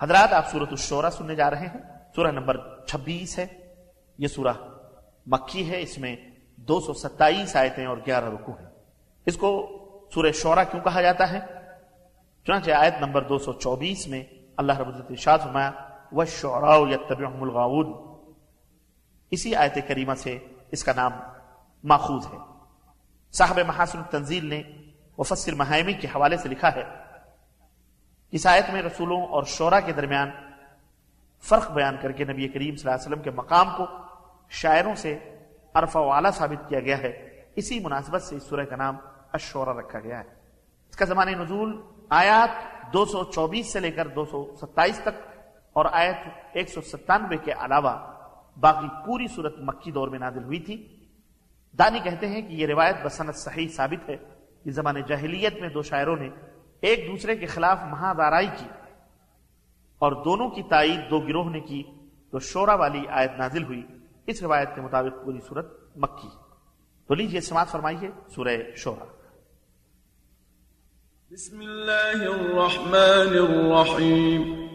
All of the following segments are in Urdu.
حضرات آپ سورت الشورہ سننے جا رہے ہیں۔ سورہ نمبر چھبیس ہے۔ یہ سورہ مکی ہے۔ اس میں دو سو ستائیس آیتیں اور گیارہ رکو ہیں۔ اس کو سورہ شورہ کیوں کہا جاتا ہے؟ چنانچہ آیت نمبر دو سو چوبیس میں اللہ رب العزت ارشاد فرمایا، وَالشُّعْرَاءُ يَتَّبِعُهُمُ الْغَاوُونَ۔ اسی آیت کریمہ سے اس کا نام ماخوذ ہے۔ صاحب محاسن التنزیل نے وفسر محائمی کے حوالے سے لکھا ہے اس آیت میں رسولوں اور شعرا کے درمیان فرق بیان کر کے نبی کریم صلی اللہ علیہ وسلم کے مقام کو شاعروں سے عرفہ و اعلیٰ ثابت کیا گیا ہے۔ اسی مناسبت سے اس سورہ کا نام اشورہ رکھا گیا ہے۔ اس کا زمانہ نزول آیات دو سو چوبیس سے لے کر دو سو ستائیس تک اور آیت ایک سو ستانوے کے علاوہ باقی پوری صورت مکی دور میں نازل ہوئی تھی۔ دانی کہتے ہیں کہ یہ روایت بسنت صحیح ثابت ہے۔ کہ زمان جاہلیت میں دو شاعروں نے ایک دوسرے کے خلاف مہادارائی کی اور دونوں کی تائید دو گروہ نے کی تو شورا والی آیت نازل ہوئی اس روایت کے مطابق پوری صورت مکی تو لیجیے سماعت فرمائیے سورہ شورا۔ بسم اللہ الرحمن الرحیم۔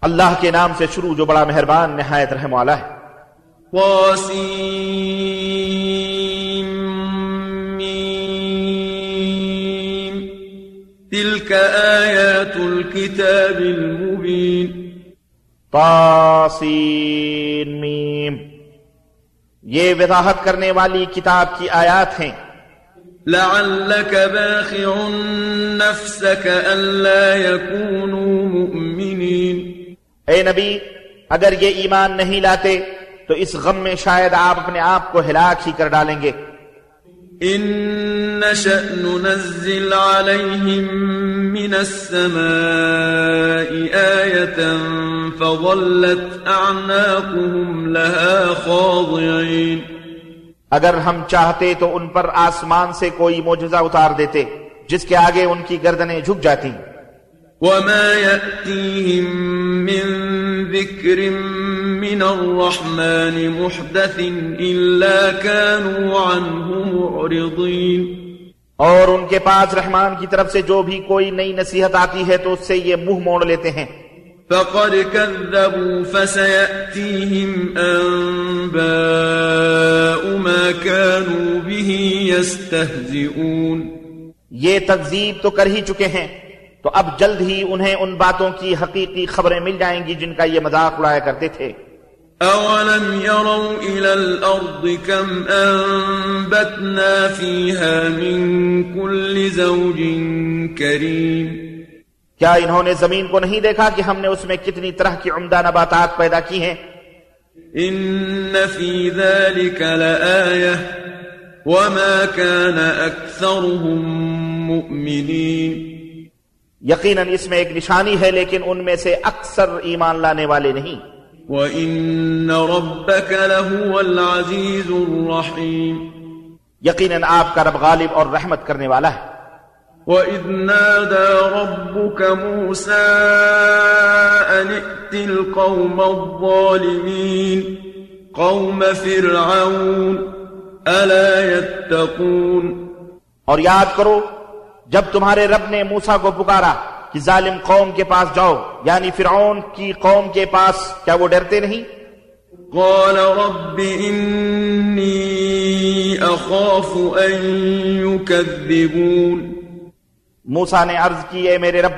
اللہ کے نام سے شروع جو بڑا مہربان نہایت رحم والا ہے۔ تلك آیات الكتاب المبین طاسین میم۔ یہ وضاحت کرنے والی کتاب کی آیات ہیں۔ لعلك باخع نفسك ألا يكونوا مؤمنين اے نبی اگر یہ ایمان نہیں لاتے تو اس غم میں شاید آپ اپنے آپ کو ہلاک ہی کر ڈالیں گے۔ إن شأن ننزل عليهم من السماء آية فظلت أعناقهم لها خاضعين. اگر ہم چاہتے تو ان پر آسمان سے کوئی معجزہ اتار دیتے، جس کے آگے ان کی گردنیں جھک جاتی۔ وما يأتيهم من ذكر من الرحمن محدث إلا كانوا عنه معرضين۔ اور ان کے پاس رحمان کی طرف سے جو بھی کوئی نئی نصیحت آتی ہے تو اس سے یہ منہ موڑ لیتے ہیں۔ فقد كذبوا فسيأتيهم أنباء ما كانوا به يستهزئون۔ یہ تکذیب تو کر ہی چکے ہیں۔ تو اب جلد ہی انہیں ان باتوں کی حقیقی خبریں مل جائیں گی جن کا یہ مذاق اڑایا کرتے تھے۔ أولم يروا إلى الأرض كم أنبتنا فيها من كل زوج كريم۔ کیا انہوں نے زمین کو نہیں دیکھا کہ ہم نے اس میں کتنی طرح کی عمدہ نباتات پیدا کی ہیں؟ إن في ذلك لآية۔ وما كان أكثرهم مؤمنين۔ یقیناً اس میں ایک نشانی ہے لیکن ان میں سے اکثر ایمان لانے والے نہیں۔ وَإِنَّ رَبَّكَ لَهُوَ الْعَزِيزُ الرَّحِيمُ۔ یقیناً آپ کا رب غالب اور رحمت کرنے والا ہے۔ وَإِذْ نَادَى رَبُّكَ مُوسَىٰ أَنِ ائْتِ الْقَوْمَ الظَّالِمِينَ۔ قَوْمَ فِرْعَوْنَ أَلَا يَتَّقُونَ۔ اور یاد کرو جب تمہارے رب نے موسیٰ کو پکارا کہ ظالم قوم کے پاس جاؤ یعنی فرعون کی قوم کے پاس کیا وہ ڈرتے نہیں؟ قال رب إني أخاف أن يكذبون. موسیٰ نے عرض کی اے میرے رب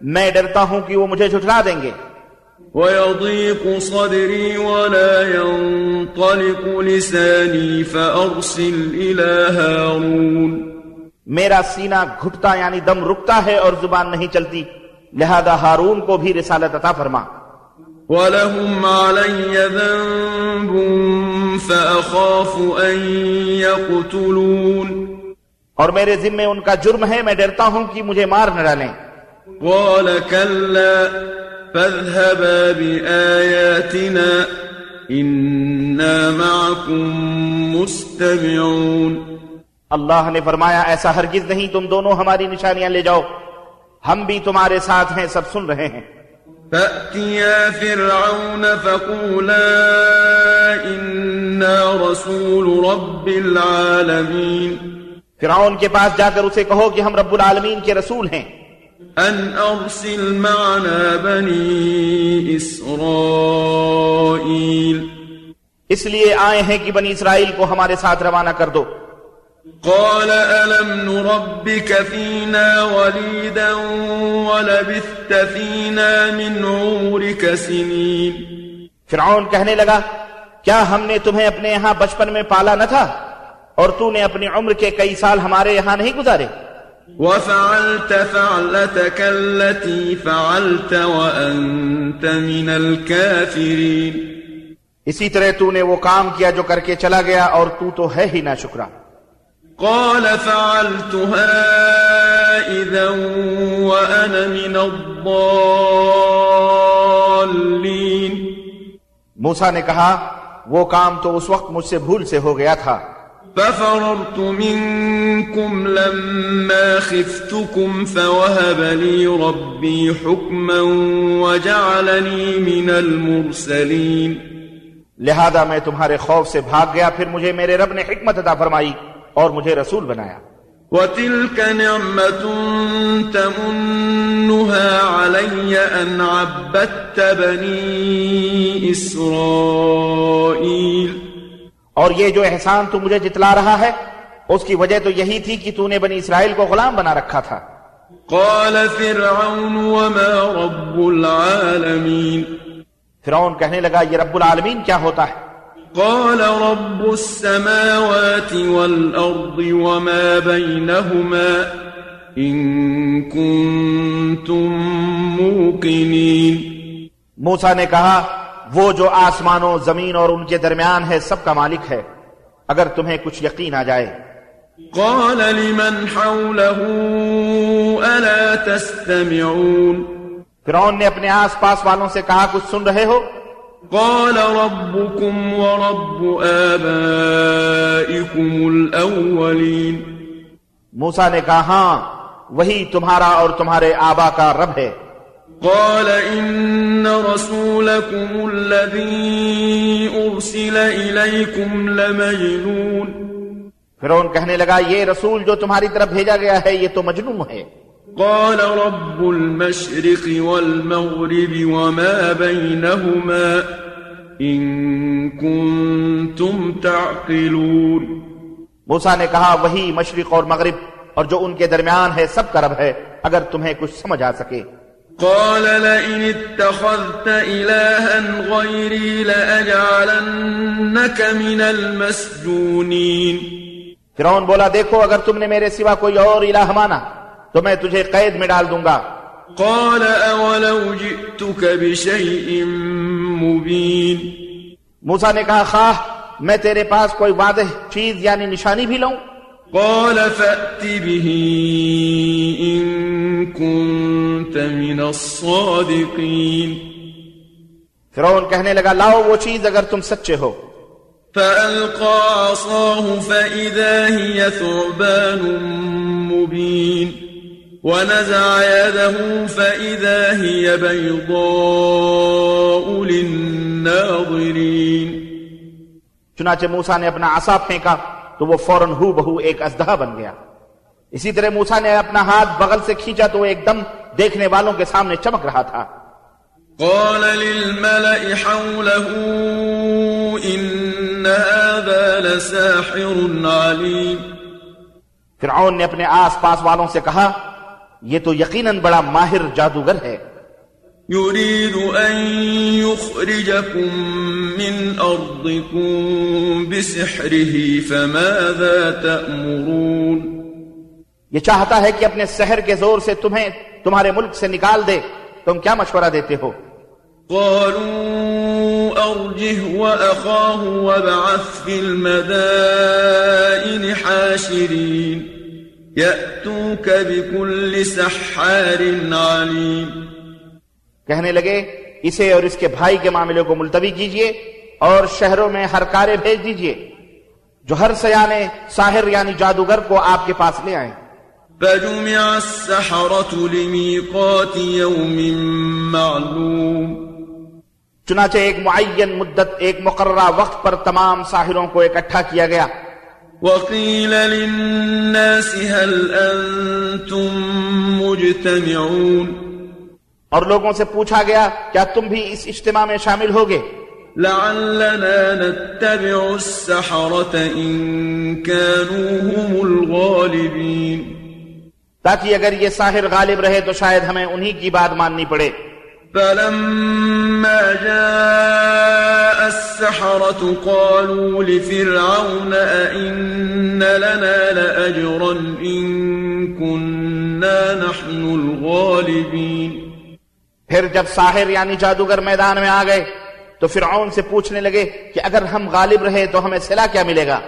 میں ڈرتا ہوں کہ وہ مجھے جھٹلا دیں گے۔ ويضيق صدري ولا ينطلق لساني فأرسل إلى هارون. میرا سینہ گھٹتا یعنی دم رکتا ہے اور زبان نہیں چلتی۔ لہذا ہارون کو بھی رسالت عطا فرما۔ ولهم علي ذنب فأخاف أن يقتلون۔ اور میرے ذمے ان کا جرم ہے میں ڈرتا ہوں کہ مجھے مار نہ ڈالیں۔ قال كلا فاذهبا بآياتنا إنا معكم مستمعون۔ اللہ نے فرمایا ایسا ہرگز نہیں تم دونوں ہماری نشانیاں لے جاؤ۔ ہم بھی تمہارے ساتھ ہیں سب سن رہے ہیں۔ فأتيا فرعون فقولا إنا رسول رب العالمين۔ فرعون کے پاس جا کر اسے کہو کہ ہم رب العالمین کے رسول ہیں۔ أن أرسل معنا بني إسرائيل۔ اس لیے آئے ہیں کہ بنی اسرائیل کو ہمارے ساتھ روانہ کر دو۔ قال ألم نربك فينا وليدا ولبثت فينا من عمرك سنين؟ فرعون کہنے لگا کیا ہم نے تمہیں اپنے یہاں بچپن میں پالا نہ تھا؟ اور تو نے اپنی عمر کے کئی سال ہمارے یہاں نہیں گزارے۔ وفعلت فعلتك التي فعلت وأنت من الكافرين۔ اسی طرح تو نے وہ کام کیا جو کر کے چلا گیا اور تو تو ہے ہی نہ شکرا قال فعلتها إذا وأنا من الضالين. موسا نے کہا وہ کام تو اس وقت مجھ سے بھول سے ہو گیا تھا۔ ففررت منكم لما خفتكم فوهب لي ربي حكما وجعلني من المرسلين. لہذا میں تمہارے خوف سے بھاگ گیا پھر مجھے میرے رب نے حکمت عطا فرمائی۔ اور مجھے رسول بنایا۔ وتلك نعمة تمنها علي أن عبدت بني إسرائيل۔ اور یہ جو احسان تو مجھے جتلا رہا ہے اس کی وجہ تو یہی تھی کہ تو نے بنی اسرائیل کو غلام بنا رکھا تھا۔ قال فرعون وما رب العالمين۔ فرعون کہنے لگا یہ رب العالمین کیا ہوتا ہے؟ قال رب السماوات والأرض وما بينهما إن كنتم موقنين. موسا نے کہا وہ جو آسمانوں زمین اور ان کے درمیان ہے سب کا مالک ہے اگر تمہیں کچھ یقین آ جائے۔ قال لمن حوله ألا تستمعون؟ فرعون نے اپنے آس پاس والوں سے کہا کچھ سن رہے ہو؟ قال ربكم ورب آبائكم الأولين. موسا نے کہا ہاں وہی تمہارا اور تمہارے آبا کا رب ہے۔ قال إن رسولكم الذي أرسل إليكم لمجنون. فرعون کہنے لگا یہ رسول جو تمہاری طرف بھیجا گیا ہے یہ تو مجنون ہے۔ قال رب المشرق والمغرب وما بينهما إن كنتم تعقلون موسا نے کہا وہی مشرق اور مغرب اور جو ان کے درمیان ہے سب کا رب ہے اگر تمہیں کچھ سمجھ آ سکے۔ قال لئن اتخذت إلها غيري لأجعلنك من المسجونين. فرعون بولا دیکھو اگر تم نے میرے سوا کوئی اور الہ مانا تو میں تجھے قید میں ڈال دوں گا۔ قال أولو جئتك بشيء مبين۔ موسا نے کہا خواہ میں تیرے پاس کوئی واضح چیز یعنی نشانی بھی لوں۔ قال فأت به إن كنت من الصادقين۔ فرعون کہنے لگا لاؤ وہ چیز اگر تم سچے ہو۔ فألقى عصاه فإذا هي ثعبان مبين۔ ونزع يده فإذا هي بيضاء للناظرين. چنانچہ موسا نے اپنا عصا پھینکا تو وہ فوراً ہو بہو ایک ازدہا بن گیا۔ اسی طرح موسا نے اپنا ہاتھ بغل سے کھینچا تو وہ ایک دم دیکھنے والوں کے سامنے چمک رہا تھا۔ قال للملأ حوله إن هذا لساحر عليم۔ فرعون نے اپنے آس پاس والوں سے کہا یہ تو یقیناً بڑا ماہر جادوگر ہے۔ يريد أن يخرجكم من أرضكم بسحره فماذا تأمرون؟ یہ چاہتا ہے کہ اپنے سحر کے زور سے تمہیں تمہارے ملک سے نکال دے۔ تم کیا مشورہ دیتے ہو؟ قالوا أرجه وأخاه وابعث في المدائن حاشرين۔ يأتوك بكل سحار عليم. کہنے لگے اسے اور اس کے بھائی کے معاملے کو ملتوی کیجیے اور شہروں میں ہر کارے بھیج دیجیے جو ہر سیانے ساحر یعنی جادوگر کو آپ کے پاس لے آئیں۔ فجمع السحرة لميقات يوم معلوم. چنانچہ ایک معین مدت ایک مقررہ وقت پر تمام ساحروں کو اکٹھا کیا گیا۔ وقيل للناس هل أنتم مجتمعون؟ اور لوگوں سے پوچھا گیا کیا تم بھی اس اجتماع میں شامل ہوگے؟ لعلنا نتبع السحرة إن كانوا هم الغالبين. تاکہ اگر یہ ساحر غالب رہے تو شاید ہمیں انہی کی بات ماننی پڑے۔ فلما جاء السحرة قالوا لفرعون أئن لنا لأجرا إن كنا نحن الغالبين. پھر جب ساحر یعنی جادوگر میدان میں آ تو فرعون سے پوچھنے لگے کہ اگر ہم غالب رہے تو ہمیں صلاح کیا ملے گا؟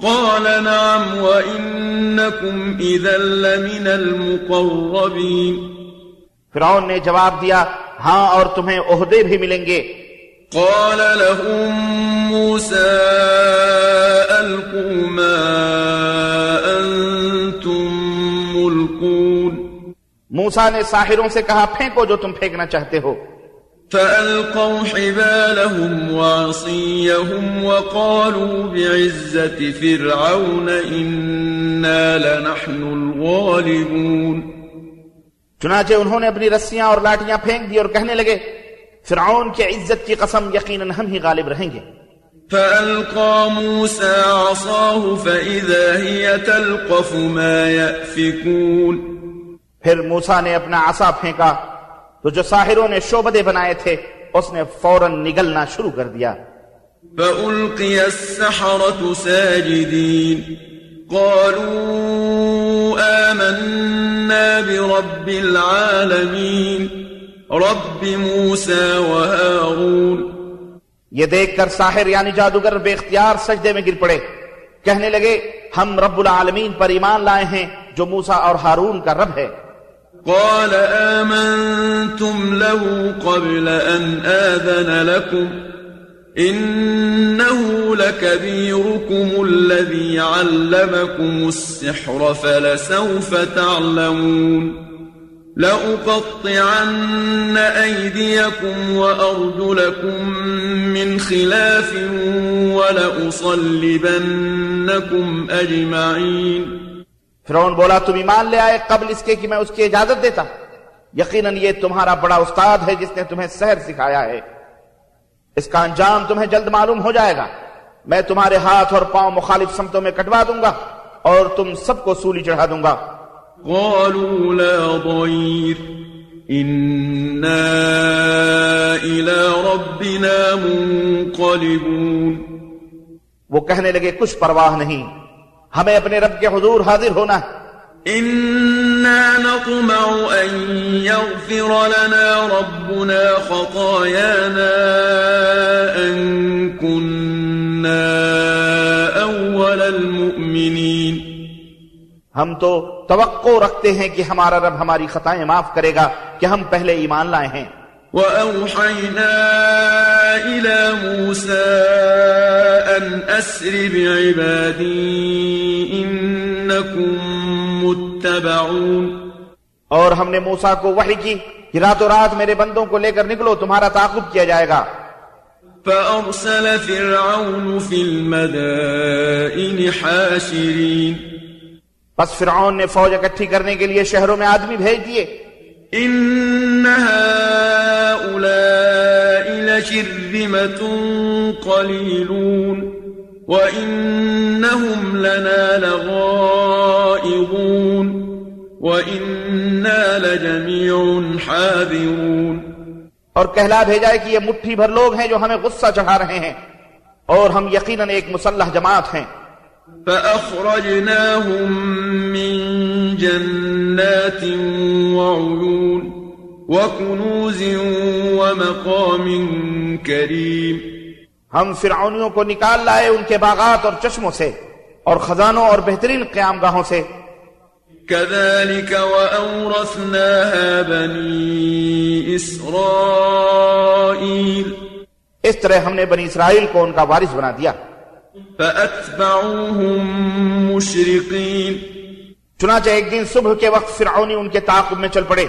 قال نعم وإنكم إذا لمن المقربين. فرعون نے جواب دیا ہاں اور تمہیں عہدے بھی ملیں گے۔ قال لهم موسى ألقوا ما أنتم ملقون۔ موسا نے ساحروں سے کہا پھینکو جو تم پھینکنا چاہتے ہو۔ فألقوا حبالهم وعصيهم وقالوا بعزة فرعون إنا لنحن الغالبون۔ چنانچہ انہوں نے اپنی رسیاں اور لاٹیاں پھینک دی اور کہنے لگے فرعون کی عزت کی قسم یقیناً ہم ہی غالب رہیں گے۔ فألقى موسى عصاه فإذا هي تلقف ما يأفكون۔ پھر موسا نے اپنا عصا پھینکا تو جو ساحروں نے شوبدے بنائے تھے اس نے فوراً نگلنا شروع کر دیا۔ فألقي السحرة ساجدين۔ قالوا آمنا برب العالمين رب موسى وهارون. یہ دیکھ کر ساحر یعنی جادوگر بے اختیار سجدے میں گر پڑے۔ کہنے لگے ہم رب العالمین پر ایمان لائے ہیں جو موسا اور ہارون کا رب ہے۔ قال آمنتم له قبل أن آذن لكم إنه لكبيركم الذي علمكم السحر فلسوف تعلمون. لأقطعن أيديكم وأرجلكم من خلاف ولأصلبنكم أجمعين. فرون بولا تم ایمان لے آئے قبل اس کے کہ میں اس کی اجازت دیتا یقیناً یہ تمہارا بڑا استاد ہے جس نے تمہیں سحر سکھایا ہے۔ اس کا انجام تمہیں جلد معلوم ہو جائے گا۔ میں تمہارے ہاتھ اور پاؤں مخالف سمتوں میں کٹوا دوں گا اور تم سب کو سولی چڑھا دوں گا۔ قالوا لا ضير۔ إنا إلى ربنا منقلبون۔ وہ کہنے لگے کچھ پرواہ نہیں۔ ہمیں اپنے رب کے حضور حاضر ہونا ہے۔ إنا نطمع أن يغفر لنا ربنا خطايانا أن كنا أول المؤمنين. ہم تو توقع رکھتے ہیں کہ ہمارا رب ہماری خطائیں معاف کرے گا کہ ہم پہلے ایمان لائے ہیں۔ وأوحينا إلى موسى أن أسر بعبادي إنكم متبعون اور ہم نے موسا کو وحی کی کہ رات و رات میرے بندوں کو لے کر نکلو تمہارا تعاقب کیا جائے گا۔ فأرسل فرعون في المدائن حاشرين. بس فرعون نے فوج اکٹھی کرنے کے لیے شہروں میں آدمی بھیج دیے۔ إن هؤلاء لشرذمة قليلون. وإنهم لنا لغائظون. وإنا لجميع حاذرون اور کہلا بھیجا ہے کہ یہ مٹھی بھر لوگ ہیں جو ہمیں غصہ چڑھا رہے ہیں اور ہم یقیناً ایک مسلح جماعت ہیں۔ فأخرجناهم من جنات وعيون وكنوز ومقام كريم ہم فرعونیوں کو نکال لائے ان کے باغات اور چشموں سے اور خزانوں اور بہترین قیام گاہوں سے۔ كذلك وأورثناها بني إسرائيل. اس طرح ہم نے بنی اسرائیل کو ان کا وارث بنا دیا۔ فأتبعوهم مشرقين. چنانچہ ایک دن صبح کے وقت فرعونی ان کے تعاقب میں چل پڑے۔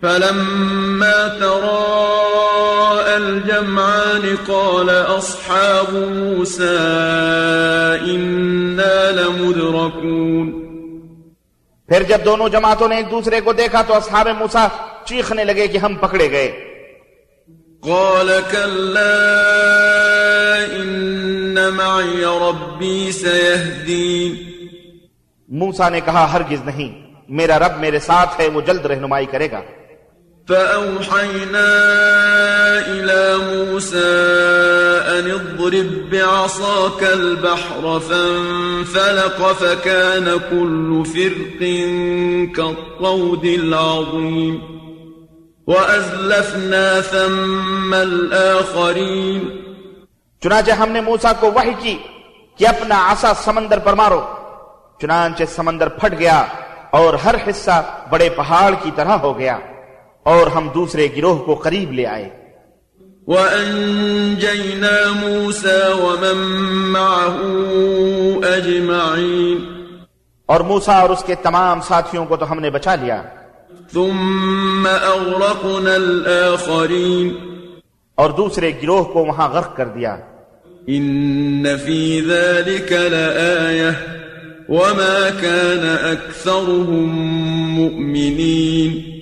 فلما تراءى الجمعان قال أصحاب موسى إنا لمدركون. پھر جب دونوں جماعتوں نے ایک دوسرے کو دیکھا تو اصحاب موسا چیخنے لگے کہ ہم پکڑے گئے۔ قال كلا إن معي ربي سيهدين۔ موسا نے کہا ہرگز نہیں میرا رب میرے ساتھ ہے وہ جلد رہنمائی کرے گا۔ فأوحينا إلى موسى أن اضرب بعصاك البحر فانفلق فكان كل فرق كالطود العظيم وأزلفنا ثم الآخرين. چنانچہ ہم نے موسا کو وحی کی کہ اپنا عصا سمندر پر مارو چنانچہ سمندر پھٹ گیا اور ہر حصہ بڑے پہاڑ کی طرح ہو گیا۔ اور ہم دوسرے گروہ کو قریب لے آئے۔ وأنجينا موسى ومن معه أجمعين۔ اور موسیٰ اور اس کے تمام ساتھیوں کو تو ہم نے بچا لیا۔ ثم أغرقنا الآخرين۔ اور دوسرے گروہ کو وہاں غرق کر دیا۔ إن في ذلك لآية۔ وما كان أكثرهم مؤمنين۔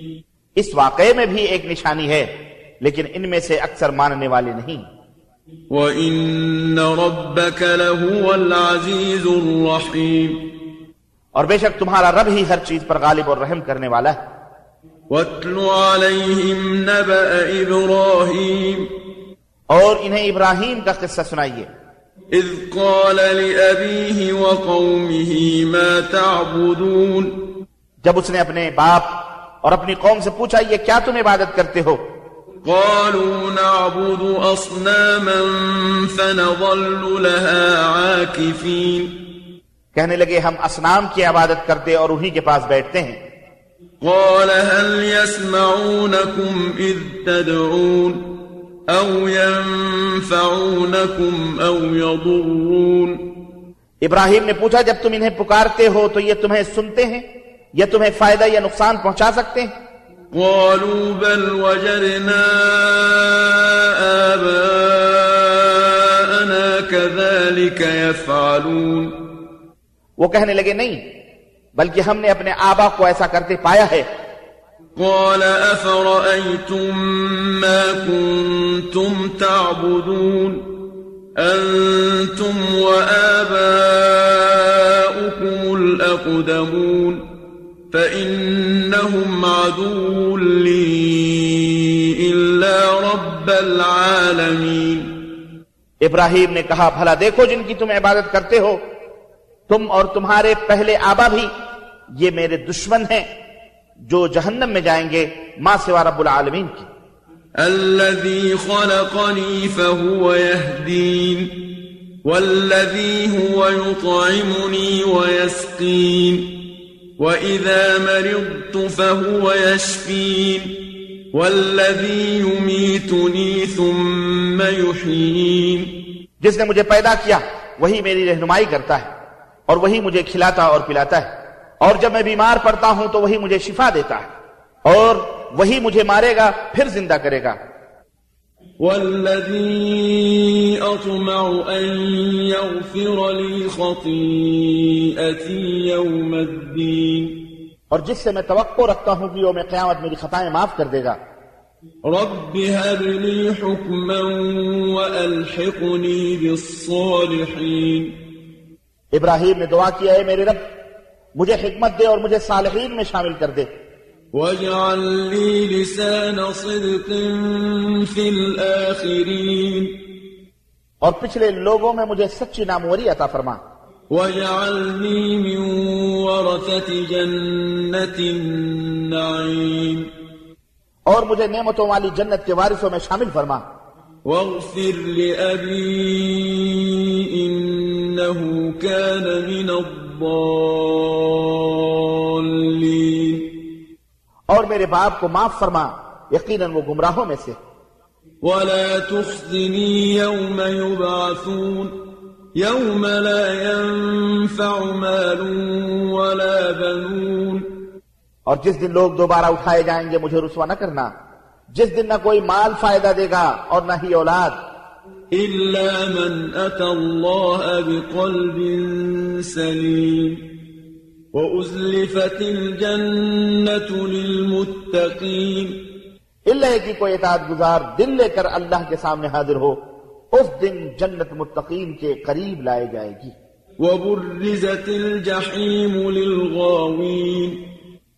اس واقعے میں بھی ایک نشانی ہے لیکن ان میں سے اکثر ماننے والے نہیں۔ وَإِنَّ رَبَّكَ لَهُوَ الْعَزِيزُ الرَّحِيمُ۔ اور بے شک تمہارا رب ہی ہر چیز پر غالب اور رحم کرنے والا ہے۔ وَاتْلُ عَلَيْهِمْ نَبَأَ إِبْرَاهِيمَ۔ اور انہیں ابراہیم کا قصہ سنائیے۔ إِذْ قَالَ لِأَبِيهِ وَقَوْمِهِ مَا تَعْبُدُونَ۔ جب اس نے اپنے باپ اور اپنی قوم سے پوچھا یہ کیا تم عبادت کرتے ہو؟ قالوا نعبد أصناما فنظل لها عاكفين. کہنے لگے ہم اسنام کی عبادت کرتے اور انہی کے پاس بیٹھتے ہیں۔ قال هل يسمعونكم إذ تدعون؟ أو ينفعونكم أو يضرون؟ ابراہیم نے پوچھا جب تم انہیں پکارتے ہو تو یہ تمہیں سنتے ہیں؟ یا تمہیں فائدہ یا نقصان پہنچا سکتے ہیں قالوا بل وجدنا آباءنا كذلك يفعلون. وہ کہنے لگے نہیں بلکہ ہم نے اپنے آبا کو ایسا کرتے پایا ہے قال أفرأيتم ما كنتم تعبدون أنتم وآباؤكم الأقدمون فإنهم عدو لي إلا رب العالمين ابراہیم نے کہا بھلا دیکھو جن کی تم عبادت کرتے ہو تم اور تمہارے پہلے آبا بھی یہ میرے دشمن ہیں جو جہنم میں جائیں گے ماں سوا رب العالمین کی. الذي خلقني فهو يهدين والذي هو يطعمني ويسقين وإذا مرضت فهو يشفين والذي يميتني ثم يحيين جس نے مجھے پیدا کیا، وہی میری رہنمائی کرتا ہے اور وہی مجھے کھلاتا اور پلاتا ہے۔ اور جب میں بیمار پڑتا ہوں تو وہی مجھے شفا دیتا ہے اور وہی مجھے مارے گا، پھر زندہ کرے گا۔ والذي أطمع أن يغفر لي خطيئتي يوم الدين. اور جس سے میں توقع رکھتا ہوں کہ یوم قیامت میری خطائیں معاف کر دے گا۔ رب هب لي حكما وألحقني بالصالحين. ابراہیم نے دعا کیا ہے میرے رب مجھے حکمت دے اور مجھے صالحین میں شامل کر دے۔ واجعل لي لسان صدق في الآخرين. اور پچھلے لوگوں میں مجھے سچی ناموری عطا فرما واجعلني من ورثة جنة النعيم. اور مجھے نعمتوں والی جنت کے وارثوں میں شامل فرما۔ واغفر لأبي إنه كان من الضالين. میرے باپ کو معاف فرما یقیناً وہ گمراہوں میں سے۔ ولا تخزني يوم يبعثون يوم لا ينفع مال ولا بنون۔ اور جس دن لوگ دوبارہ اٹھائے جائیں گے مجھے رسوا نہ کرنا۔ جس دن نہ کوئی مال فائدہ دے گا اور نہ ہی اولاد۔ إلا من أتى الله بقلب سليم۔ وأزلفت الجنة للمتقين اللہ کی کوئی اطاعت گزار دل لے کر اللہ کے سامنے حاضر ہو اس دن جنت متقین کے قریب لائے جائے گی۔ وبرزت الجحيم للغاوين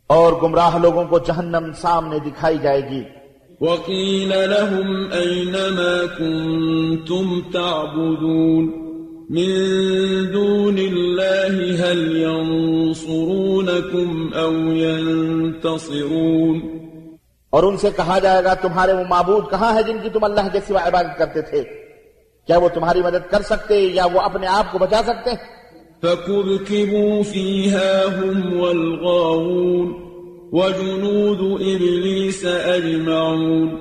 اور گمراہ لوگوں کو جہنم سامنے دکھائی جائے گی۔ وقيل لهم أين ما كنتم تعبدون من دون الله هل ينصرونكم أو ينتصرون؟ اور ان سے کہا جائے گا تمہارے وہ معبود کہاں ہیں جن کی تم اللہ کے سوا عبادت کرتے تھے؟ کیا وہ تمہاری مدد کر سکتے یا وہ اپنے آپ کو بچا سکتے؟ فكبكبوا فيها هم والغاوون وجنود إبليس أجمعون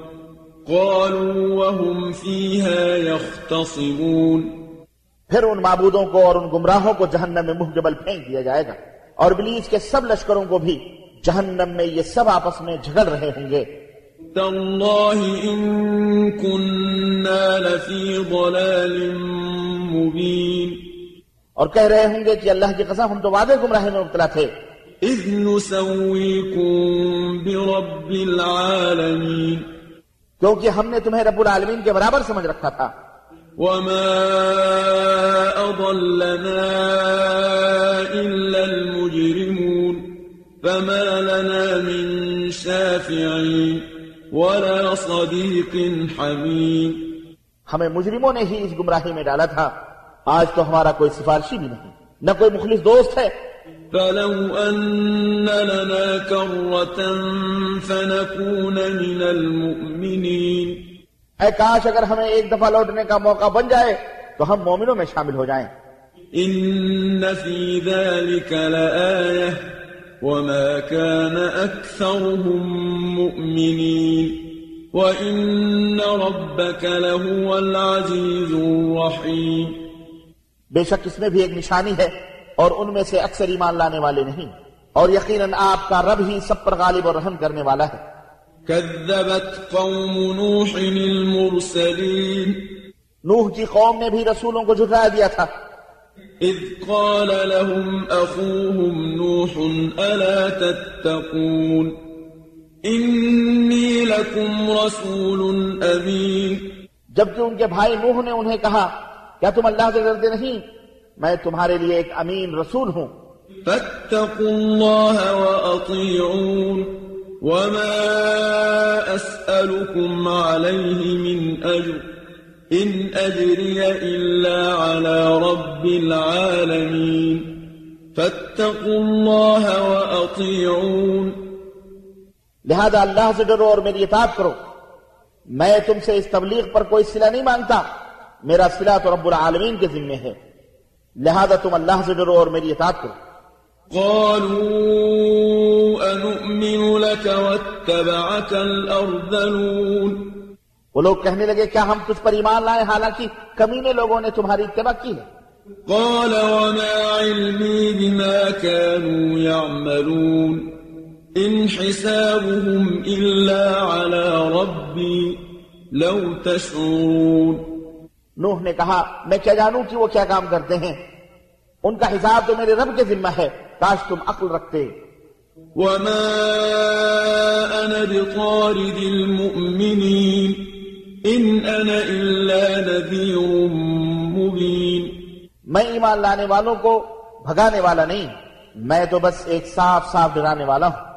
قالوا وهم فيها يختصمون پھر ان معبودوں کو اور ان گمراہوں کو جہنم میں منہ جبل پھینک دیا جائے گا۔ اور بلیس کے سب لشکروں کو بھی جہنم میں یہ سب آپس میں جھگڑ رہے ہوں گے۔ تالله إن كنا لفي ضلال مبين اور کہہ رہے ہوں گے کہ اللہ کی قسم ہم تو وعدے گمراہی میں مبتلا تھے۔ إذ نسويكم برب العالمين کیونکہ ہم نے تمہیں رب العالمین کے برابر سمجھ رکھا تھا۔ وما أضلنا إلا المجرمون فما لنا من شافعين ولا صديق حميم ہمیں مجرموں نے ہی اس گمراہی میں ڈالا تھا۔ آج تو ہمارا کوئی سفارشی بھی نہیں نہ کوئی مخلص دوست ہے۔ فلو أن لنا كرة فنكون من المؤمنين اے کاش اگر ہمیں ایک دفعہ لوٹنے کا موقع بن جائے تو ہم مومنوں میں شامل ہو جائیں۔ إن في ذلك لآية وما كان أكثرهم مؤمنين وإن ربك لهو العزيز الرحيم بے شک اس میں بھی ایک نشانی ہے اور ان میں سے اکثر ایمان لانے والے نہیں۔ اور یقیناً آپ کا رب ہی سب پر غالب اور رحم کرنے والا ہے۔ كذبت قوم نوح المرسلين. نوح کی قوم نے بھی رسولوں کو جھٹلا دیا تھا۔ إذ قال لهم أخوهم نوح ألا تتقون. إني لكم رسول أمين. جبکہ ان کے بھائی نوح نے انہیں کہا کیا تم اللہ سے ڈرتے نہیں؟ میں تمہارے لیے ایک امین رسول ہوں۔ فاتقوا الله وأطيعون. وما أسألكم عليه من أجر إن أجري إلا على رب العالمين فاتقوا الله وأطيعون لہذا اللہ سے ڈرو اور میری اطاعت کرو۔ میں تم سے اس تبلیغ پر کوئی صلہ نہیں مانگتا۔ میرا صلہ تو رب العالمین کے ذمے ہے۔ لہذا تم اللہ سے ڈرو اور میری اطاعت کرو۔ قالوا أنؤمن لك واتبعك الأرذلون وہ لوگ کہنے لگے کیا ہم تجھ پر ایمان لائے؟ حالانکہ کمینے لوگوں نے تمہاری اتباع کی ہے۔ قال وما علمي بما كانوا يعملون إن حسابهم إلا على ربي لو تشعرون۔ نوح نے کہا میں کیا جانوں کہ وہ کیا کام کرتے ہیں؟ ان کا حساب تو میرے رب کے ذمہ ہے۔ کاش تم عقل رکھتے۔ وما أنا بطارد المؤمنين إن أنا إلا نذير مبين۔ میں ایمان لانے والوں کو بھگانے والا نہیں میں تو بس ایک صاف صاف ڈرانے والا ہوں۔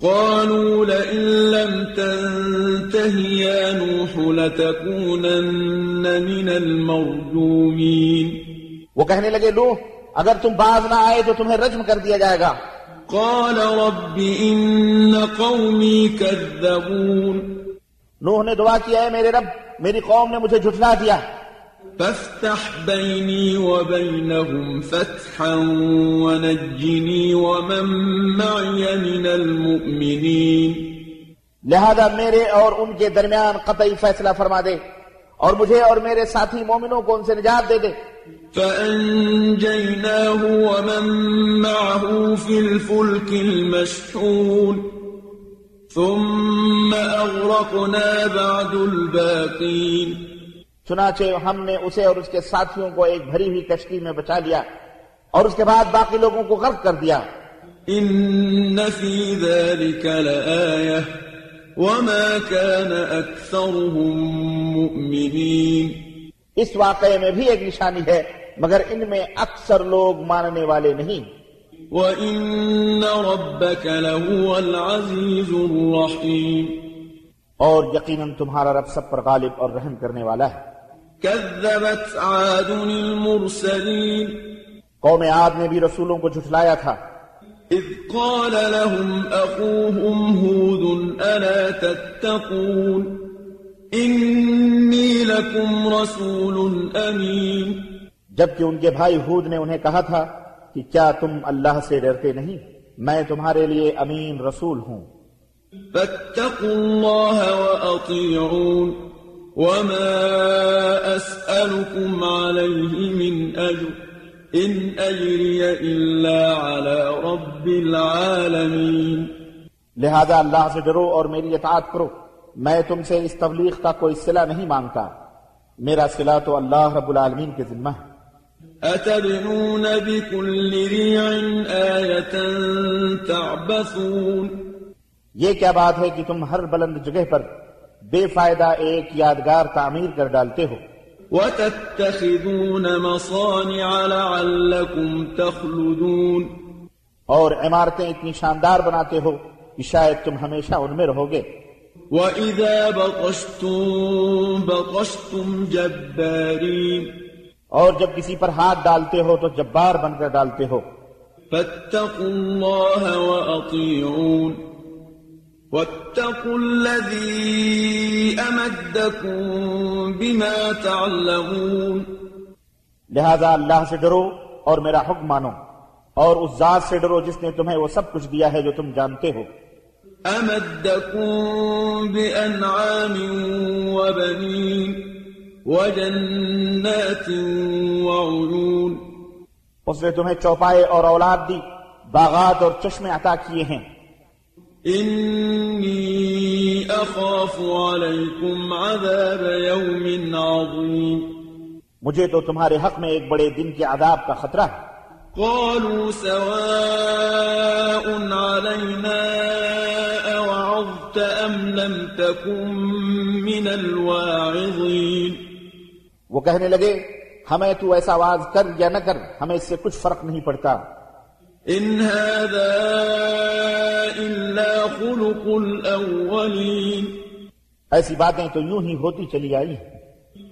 قالوا لئن لم تنته يا نوح لتكونن من المرجومين۔ وہ کہنے لگے لو اگر تم باز نہ آئے تو تمہیں رجم کر دیا جائے گا۔ قال رب إن قومي كذبون. نوح نے دعا کیا ہے میرے رب میری قوم نے مجھے جھٹلا دیا۔ فافتح بيني وبينهم فتحا ونجني ومن معي من المؤمنين لہذا میرے اور ان کے درمیان قطعی فیصلہ فرما دے اور مجھے اور میرے ساتھی مومنوں کو ان سے نجات دے دے۔ فأنجيناه ومن معه في الفلك المشحون ثم أغرقنا بعد الباقين چنانچہ ہم نے اسے اور اس کے ساتھیوں کو ایک بھری ہوئی کشتی میں بچا لیا اور اس کے بعد باقی لوگوں کو غرق کر دیا۔ إن في ذلك لآية وما كان أكثرهم مؤمنين اس واقعے میں بھی ایک نشانی ہے مگر ان میں اکثر لوگ ماننے والے نہیں۔ وإن ربك لهو العزيز الرحيم۔ اور یقیناً تمہارا رب سب پر غالب اور رحم کرنے والا ہے۔ كذبت عاد المرسلين۔ قوم عاد نے بھی رسولوں کو جھٹلایا تھا۔ إذ قال لهم أخوهم هود ألا تتقون۔ إني لكم رسول أمين. جبکہ ان کے بھائی ہود نے انہیں کہا تھا کہ کیا تم اللہ سے ڈرتے نہیں؟ میں تمہارے لیے امین رسول ہوں۔ فاتقوا الله وأطيعون وما أسألكم عليه من أجر إن أجري إلا على رب العالمين. لہذا اللہ سے ڈرو اور میری اطاعت کرو۔ میں تم سے اس تبلیغ کا کوئی صلہ نہیں مانگتا۔ میرا صلہ تو اللہ رب العالمین کے ذمہ ہے۔ أتبنون بكل ريع آية تعبثون؟ یہ کیا بات ہے کہ تم ہر بلند جگہ پر بے فائدہ ایک یادگار تعمیر کر ڈالتے ہو۔ وتتخذون مصانع لعلكم تخلدون۔ اور عمارتیں اتنی شاندار بناتے ہو کہ شاید تم ہمیشہ ان میں رہو گے۔ وإذا بطشتم بطشتم جبارين اور جب کسی پر ہاتھ ڈالتے ہو تو جبار بن کر ڈالتے ہو۔ فاتقوا الله وأطيعون واتقوا الذي أمدكم بما تعلمون لہذا اللہ سے ڈرو اور میرا حکم مانو اور اس ذات سے ڈرو جس نے تمہیں وہ سب کچھ دیا ہے جو تم جانتے ہو۔ أمدكم بأنعام وبنين وجنات وعيون. اس نے تمہیں چوپائے اور أولاد دی باغات اور چشمے عطا کیے أخاف عليكم عذاب يوم عظيم. مجھے تو تمہارے حق میں ایک بڑے دن کے عذاب کا خطرہ ہے. قالوا سواء علينا أوعظت أم لم تكن من الواعظين. وہ کہنے لگے ہمیں تو ایسا آواز کر یا نہ کر ہمیں اس سے کچھ فرق نہیں پڑتا. إن هذا إلا خلق الأولين. ایسی باتیں تو یوں ہی ہوتی چلی آئی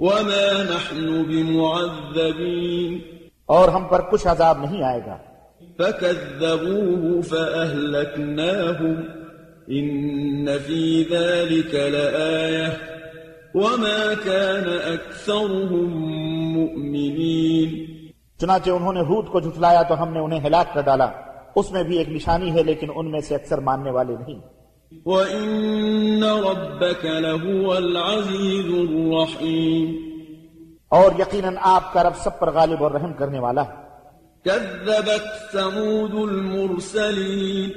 وما نحن بمعذبين. اور ہم پر کچھ عذاب نہیں آئے گا۔ فكذبوه فأهلكناهم إن في ذلك لآية وما كان أكثرهم مؤمنين۔ چنانچہ انہوں نے ہود کو جھٹلایا تو ہم نے انہیں ہلاک کر ڈالا۔ اس میں بھی ایک نشانی ہے لیکن ان میں سے اکثر ماننے والے نہیں۔ وإن ربك لهو العزيز الرحيم۔ اور یقیناً آپ کا رب سب پر غالب اور رحم کرنے والا ہے۔ كذبت ثمود المرسلين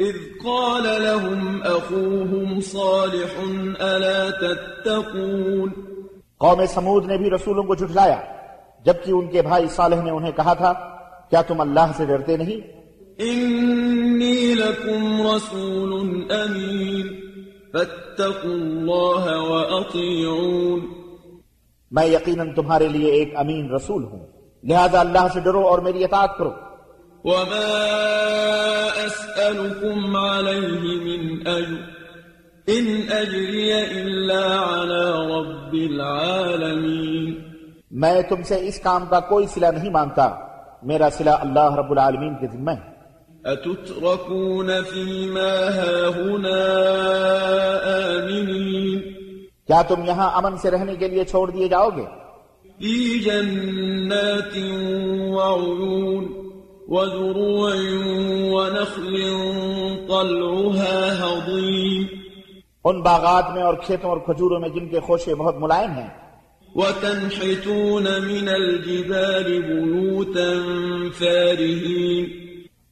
إذ قال لهم أخوهم صالح ألا تتقون؟ قوم سمود نے بھی رسولوں کو جھٹلایا جبکہ ان کے بھائی صالح نے انہیں کہا تھا کیا تم اللہ سے ڈرتے نہیں؟ إني لكم رسول أمين فاتقوا الله وأطيعون میں یقیناً تمہارے لیے ایک امین رسول ہوں۔ لہذا اللہ سے ڈرو اور میری اطاعت کرو۔ وما أسألكم عليه من أجر إن أجري إلا على رب العالمين۔ میں تم سے اس کام کا کوئی صلہ نہیں مانگتا۔ میرا صلہ اللہ رب العالمین کے ذمہ ہے۔ أتتركون فيما هاهنا آمنين؟ کیا تم یہاں امن سے رہنے کے لیے چھوڑ دیے جاؤ گے؟ في جنات وعيون وزروع ونخل طلعها هضيم ان باغات میں اور کھیتوں اور کھجوروں میں جن کے خوشے بہت ملائم ہیں۔ وتنحتون من الجبال بيوتا فارهين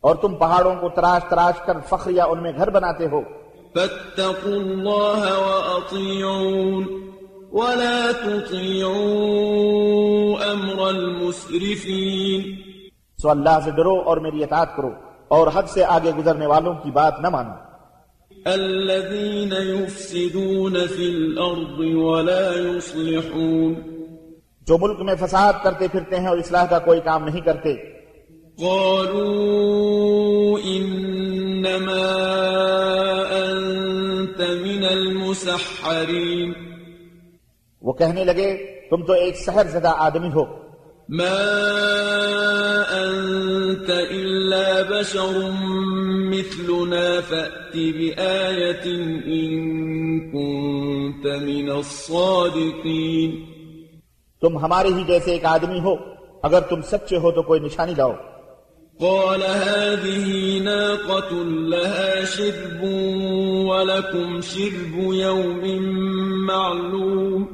اور تم پہاڑوں کو تراش تراش کر فخریہ ان میں گھر بناتے ہو۔ فاتقوا الله وأطيعون ولا تطيعوا أمر المسرفين سو اللہ سے ڈرو اور میری اطاعت کرو اور حد سے آگے گزرنے والوں کی بات نہ مانو۔ الذين يفسدون في الأرض ولا يصلحون جو ملک میں فساد کرتے پھرتے ہیں اور اصلاح کا کوئی کام نہیں کرتے قالوا إنما أنت من المسحرين. وہ کہنے لگے تم تو ایک سحر زدہ آدمی ہو ما أنت إلا بشر مثلنا فأت بآية إن كنت من الصادقين. تم ہمارے ہی جیسے ایک آدمی ہو اگر تم سچے ہو تو کوئی نشانی لاؤ۔ قال هذه ناقة لها شرب ولكم شرب يوم معلوم.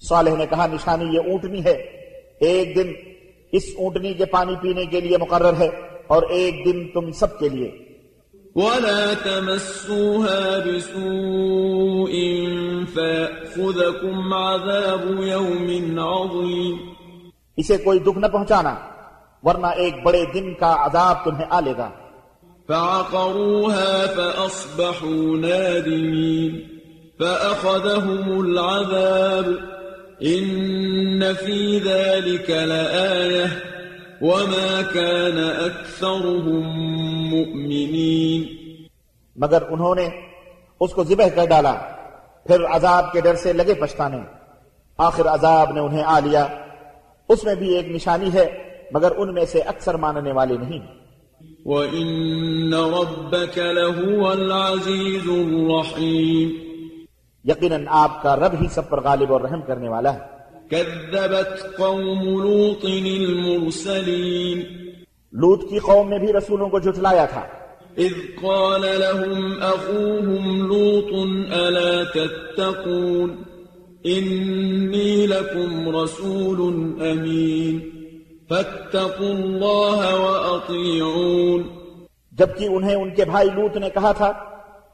صالح نے کہا نشانی یہ اونٹنی ہے۔ ایک دن اس اونٹنی کے پانی پینے کے لیے مقرر ہے اور ایک دن تم سب کے لیے۔ ولا تمسوها بسوء فيأخذكم عذاب يوم عظيم۔ اسے کوئی دکھ نہ پہنچانا۔ ورنہ ایک بڑے دن کا عذاب تمہیں آ لے گا۔ فعقروها فأصبحوا نادمين فأخذهم العذاب إن في ذلك لآية وما كان أكثرهم مؤمنين۔ مگر انہوں نے اس کو ذبح کر ڈالا پھر عذاب کے ڈر سے لگے پچھتانے۔ آخر عذاب نے انہیں آ لیا۔ اس میں بھی ایک نشانی ہے۔ مگر ان میں سے اکثر ماننے والے نہیں۔ وَإِنَّ رَبَّكَ لَهُوَ الْعَزِيزُ الرَّحِيمُ۔ یقیناً آپ کا رب ہی سب پر غالب اور رحم کرنے والا ہے۔ كذبت قوم لوط المرسلين۔ لوت کی قوم نے بھی رسولوں کو جھٹلایا تھا۔ إذ قال لهم أخوهم لوط ألا تتقون؟ إني لكم رسول أمين۔ فاتقوا الله وأطيعون. جبکہ انہیں ان کے بھائی لوت نے کہا تھا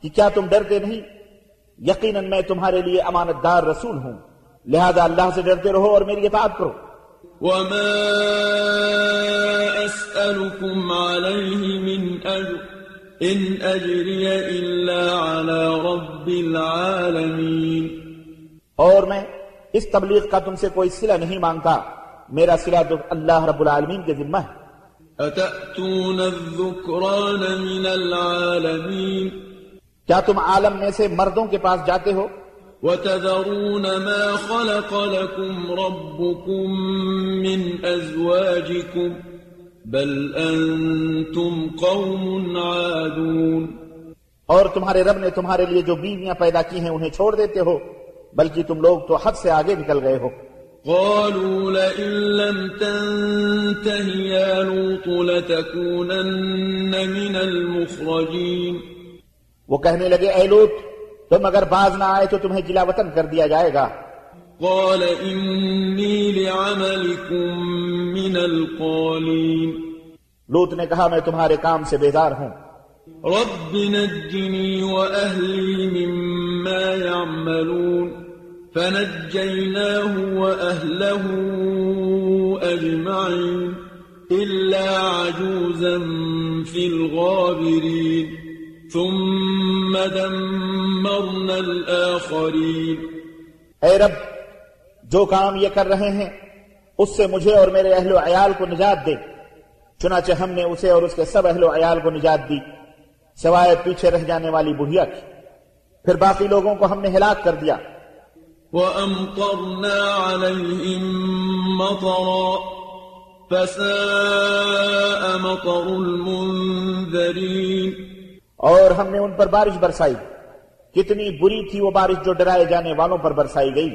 کہ کیا تم ڈرتے نہیں؟ یقیناً میں تمہارے لیے امانت دار رسول ہوں۔ لہذا اللہ سے ڈرتے رہو اور میری اطاعت کرو۔ وما أسألكم عليه من أجر إن أجري إلا على رب العالمين. اور میں اس تبلیغ کا تم سے کوئی صلہ نہیں مانگتا۔ میرا تو اللہ رب العالمین کے ذمہ ہے۔ أتأتون الذكران من العالمين؟ کیا تم عالم میں سے مردوں کے پاس جاتے ہو؟ وتذرون ما خلق لكم ربكم من أزواجكم بل أنتم قوم عادون۔ اور تمہارے رب نے تمہارے لیے جو بیویاں پیدا کی ہیں انہیں چھوڑ دیتے ہو بلکہ تم لوگ تو حد سے آگے نکل گئے ہو۔ قالوا لئن لم تنته يا لوط لتكونن من المخرجين. وہ کہنے لگے اے لوت تم اگر باز نہ آئے تو تمہیں جلا وطن کر دیا جائے گا۔ قال إني لعملكم من القالين. لوت نے کہا میں تمہارے کام سے بیزار ہوں۔ رب نجني وأهلي مما يعملون. فنجيناه وأهله أجمعين إلا عجوزا في الغابرين. ثم دمرنا الآخرين. اے رب، جو کام یہ کر رہے ہیں، اس سے مجھے اور میرے اہل و عیال کو نجات دے۔ چنانچہ ہم نے اسے اور اس کے سب اہل و عیال کو نجات دی، سوائے پیچھے رہ جانے والی بڑھیا کی۔ پھر باقی لوگوں کو ہم نے ہلاک کر دیا۔ وأمطرنا عليهم مطرا فساء مطر المنذرين اور ہم نے ان پر بارش برسائی۔ کتنی بری تھی وہ بارش جو ڈرائے جانے والوں پر برسائی گئی۔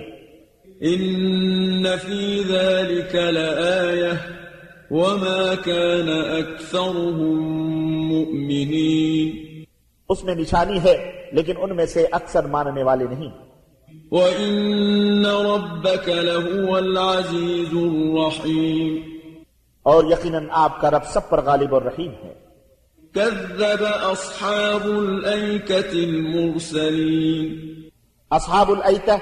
إن في ذلك لآية وما كان أكثرهم مؤمنين اس میں نشانی ہے لیکن ان میں سے اکثر ماننے والے نہیں۔ وإن ربك لهو العزيز الرحيم اور یقینا آپ کا رب سب پر غالب اور رحیم ہے۔ كذب أصحاب الأيكة المرسلين أصحاب الأيكة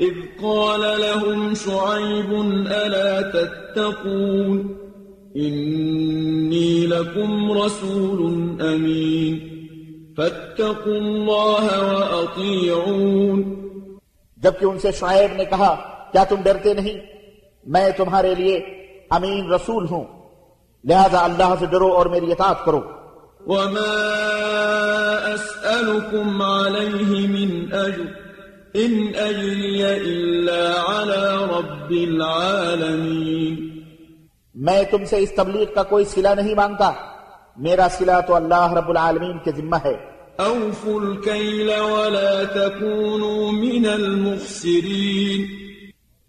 إذ قال لهم شعيب ألا تتقون إني لكم رسول أمين فاتقوا الله وأطيعون. جبکہ ان سے شعیب نے کہا کیا تم ڈرتے نہیں؟ میں تمہارے لیے امین رسول ہوں لہذا اللہ سے ڈرو اور میری اطاعت کرو۔ وما أسألكم عليه من أجر إن أجري إلا على رب العالمين۔ میں تم سے اس تبلیغ کا کوئی صلہ نہیں مانگتا میرا صلہ تو اللہ رب العالمین کے ذمہ ہے۔ أوفوا الكيل ولا تكونوا من المخسرين.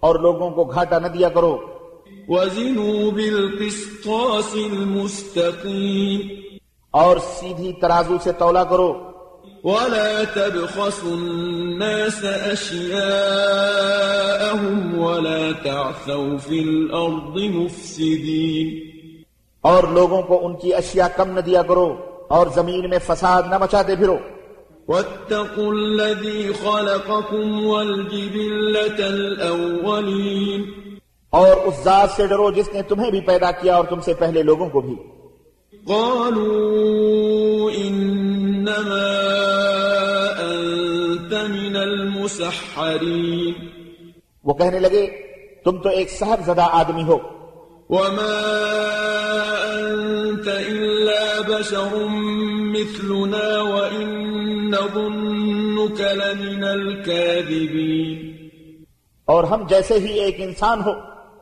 اور لوگوں کو گھاٹا نہ دیا کرو۔ وزنوا بالقسطاس المستقيم. اور سیدھی ترازو سے تولا کرو۔ ولا تبخسوا الناس أشياءهم ولا تعثوا في الأرض مفسدين. اور لوگوں کو ان کی اشیاء کم نہ دیا کرو اور زمین میں فساد نہ مچاتے پھرو۔ واتقوا الذي خلقكم والجبلة الأولين۔ اور اس ذات سے ڈرو جس نے تمہیں بھی پیدا کیا اور تم سے پہلے لوگوں کو بھی۔ قالوا إنما أنت من المسحرين۔ وہ کہنے لگے تم تو ایک سہر زدہ آدمی ہو۔ وما أنت إلا بشر مثلنا وإن نظنك لمن الكاذبين اور ہم جیسے ہی ایک انسان ہو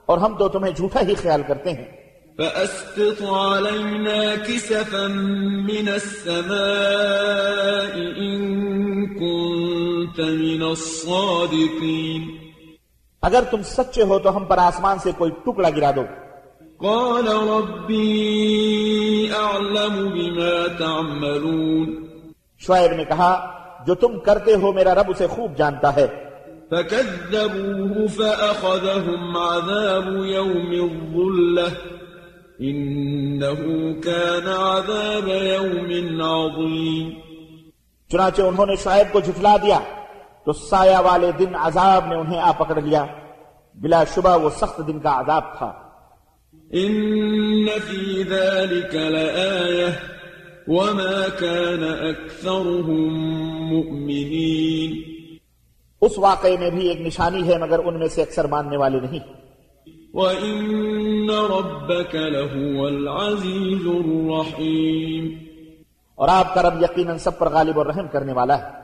اور ہم تو تمہیں جھوٹا ہی خیال کرتے ہیں۔ فأسقط علينا كسفا من السماء إن كنت من الصادقين اگر تم سچے ہو تو ہم پر آسمان سے کوئی ٹکڑا گرا دو۔ قال ربي أعلم بما تعملون. شعیب نے کہا جو تم کرتے ہو میرا رب اسے خوب جانتا ہے۔ فكذبوه فأخذهم عذاب يوم الظلة إنه كان عذاب يوم عظيم۔ چنانچہ انہوں نے شعیب کو جھٹلا دیا تو سایہ والے دن عذاب نے انہیں آ پکڑ لیا۔ بلا شبہ وہ سخت دن کا عذاب تھا۔ إن في ذلك لآية وما كان أكثرهم مؤمنين۔ اس واقعے میں بھی ایک نشانی ہے مگر ان میں سے اکثر ماننے والے نہیں۔ وإن ربك لهو العزيز الرحيم۔ اور آپ کا رب یقیناً سب پر غالب اور رحم کرنے والا ہے۔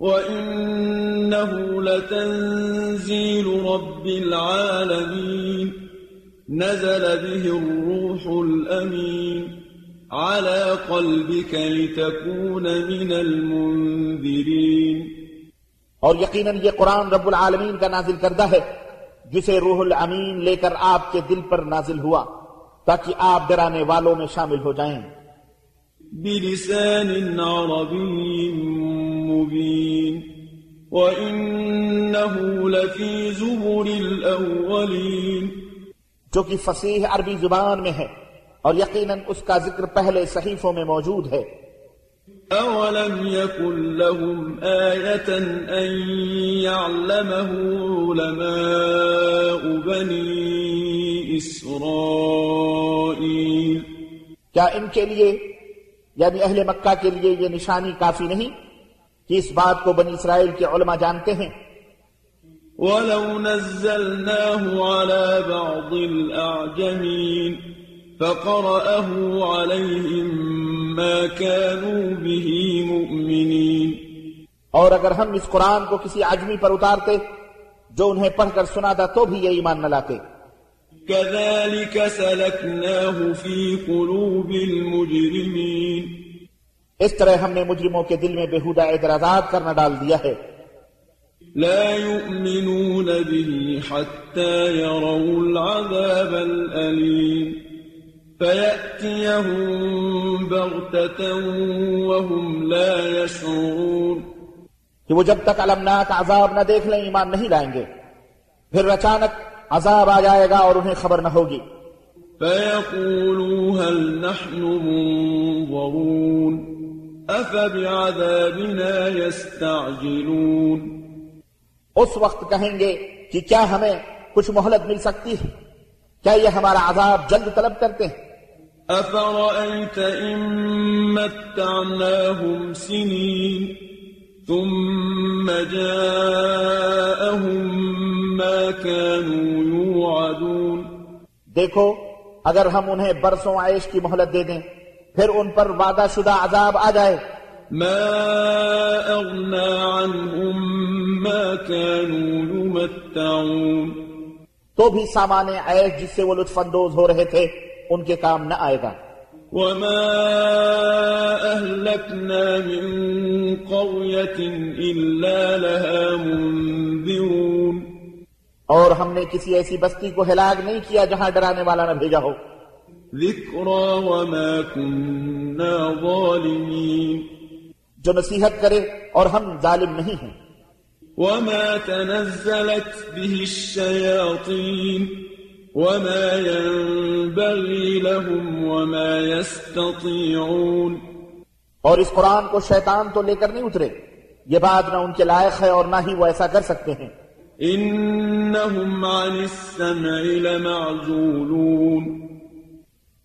وإنه لتنزيل رب العالمين۔ نزل به الروح الأمين على قلبك لتكون من المنذرين. اور یقیناً یہ قرآن رب العالمین کا نازل کردہ ہے جسے روح الامین لے کر آپ کے دل پر نازل ہوا تاکہ آپ ڈرانے والوں میں شامل ہو جائیں۔ بلسان عربي مبين وإنه لفي زبر الأولين جو کہ فصیح عربی زبان میں ہے اور یقیناً اس کا ذکر پہلے صحیفوں میں موجود ہے۔ أولم يكن لهم آية أن يعلمه علماء بني إسرائيل۔ کیا ان کے لیے یعنی اہل مکہ کے لیے یہ نشانی کافی نہیں کہ اس بات کو بنی اسرائیل کے علماء جانتے ہیں؟ ولو نزلناه على بعض الأعجمين فقرأه عليهم ما كانوا به مؤمنين اور اگر ہم اس قرآن کو کسی عجمی پر اتارتے جو انہیں پڑھ کر سناتا تو بھی یہ ایمان نہ لاتے۔ كذلك سلكناه في قلوب المجرمين اس طرح ہم نے مجرموں کے دل میں بےحودہ اعتراضات کرنا ڈال دیا ہے۔ لا يؤمنون به حتى يروا العذاب الأليم. فيأتيهم بغتة وهم لا يشعرون. کہ وہ جب تک المناک عذاب نہ دیکھ لیں ایمان نہیں لائیں گے پھر اچانک عذاب آ جائے گا اور انہیں خبر نہ ہوگی۔ فيقولوا هل نحن منظرون؟ أفبعذابنا يستعجلون؟ اس وقت کہیں گے کہ کیا ہمیں کچھ مہلت مل سکتی ہے؟ کیا یہ ہمارا عذاب جلد طلب کرتے ہیں؟ أفرأيت إن متعناهم سنين ثم جاءهم ما كانوا يوعدون دیکھو اگر ہم انہیں برسوں عیش کی مہلت دے دیں پھر ان پر وعدہ شدہ عذاب آ جائے۔ ما أغنى عنهم ما كانوا يمتعون تو بھی سامان عیش جس سے وہ لطف اندوز ہو رہے تھے ان کے کام نہ آئے گا۔ وما أهلكنا من قرية إلا لها منذرون اور ہم نے کسی ایسی بستی کو ہلاک نہیں کیا جہاں ڈرانے والا نہ بھیجا ہو۔ ذكرى وما كنا ظالمين جو نصیحت کرے اور ہم ظالم نہیں ہیں۔ وما تنزلت به الشياطين وما ينبغي لهم وما يستطيعون اور اس قرآن کو شیطان تو لے کر نہیں اترے۔ یہ بات نہ ان کے لائق ہے اور نہ ہی وہ ایسا کر سکتے ہیں۔ إنهم عن السمع لمعزولون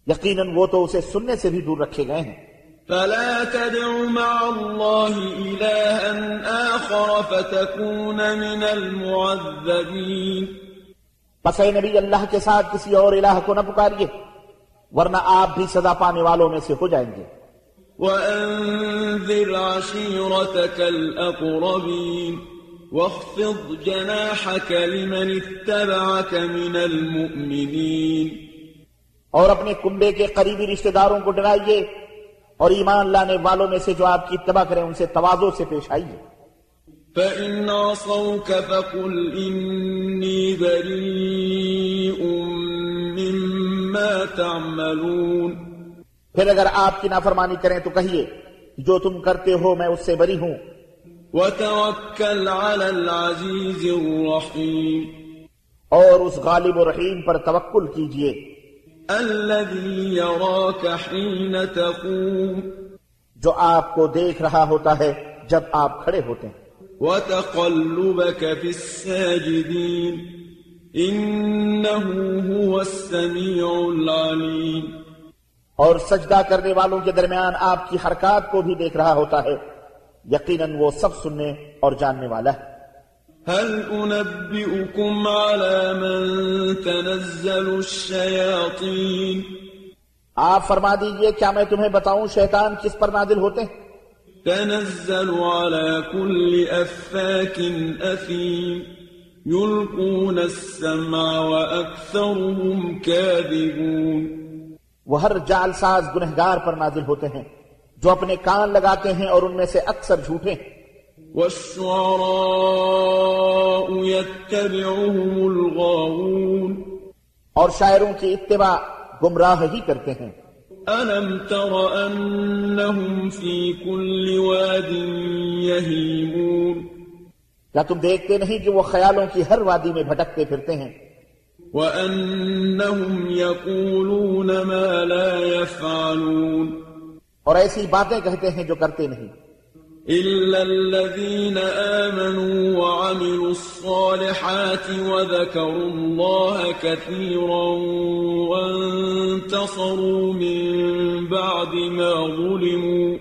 یقیناً وہ تو اسے سننے سے بھی دور رکھے گئے ہیں۔ فلا تدع مع الله إلها آخر فتكون من المعذبين. پس اے نبی اللہ کے ساتھ کسی اور الہ کو نہ پکاریے ورنہ آپ بھی سزا پانے والوں میں سے ہو جائیں گے۔ وأنذر عشيرتك الأقربين واخفض جناحك لمن اتبعك من المؤمنين. اور اپنے کنبے کے قریبی رشتہ داروں کو ڈرائیے اور ایمان لانے والوں میں سے جو آپ کی اتباع کریں ان سے توازو سے پیش آئیے۔ فإن عصوك فقل إني بريء مما تعملون۔ پھر اگر آپ کی نافرمانی کریں تو کہیے جو تم کرتے ہو میں اس سے بری ہوں۔ وتوكل على العزيز الرحيم۔ اور اس غالب و رحیم پر توکل کیجیے۔ الذي يراك حين تقوم. جو آپ کو دیکھ رہا ہوتا ہے جب آپ کھڑے ہوتے ہیں۔ وتقلبك في الساجدين. إنه هو السميع العليم. اور سجدہ کرنے والوں کے درمیان آپ کی حرکات کو بھی دیکھ رہا ہوتا ہے۔ یقیناً وہ سب سننے اور جاننے والا ہے۔ هل أنبئكم على من تنزل الشياطين؟ آپ فرما دیجیے کیا میں تمہیں بتاؤں شیطان کس پر نادل ہوتے ہیں؟ تنزل على كل أفاك أثيم يلقون السمع وأكثرهم كاذبون. وہ ہر جعل ساز گنہگار پر نازل ہوتے ہیں جو اپنے کان لگاتے ہیں اور ان میں سے اکثر جھوٹے ہیں۔ والشعراء يتبعهم الغاوون. اور شاعروں کی اتباع گمراہ ہی کرتے ہیں۔ ألم تر أنهم في كل واد يهيمون. کیا تم دیکھتے نہیں کہ وہ خیالوں کی ہر وادی میں بھٹکتے پھرتے ہیں۔ وأنهم يقولون ما لا يفعلون. اور ایسی باتیں کہتے ہیں جو کرتے نہیں۔ إلا الذين آمنوا وعملوا الصالحات وذكروا الله كثيرا وانتصروا من بعد ما ظلموا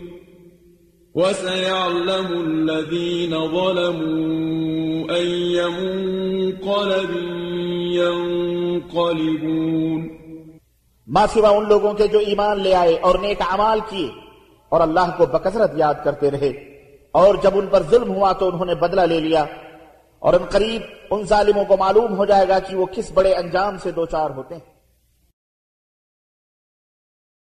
وسيعلم الذين ظلموا أي منقلب ينقلبون ماں سوا ان لوگوں کے جو ایمان لے آئے اور نیک اعمال کیے اور اللہ کو بکثرت یاد کرتے رہے۔ اور جب ان پر ظلم ہوا تو انہوں نے بدلہ لے لیا اور ان قریب ان ظالموں کو معلوم ہو جائے گا کہ وہ کس بڑے انجام سے دوچار ہوتے ہیں۔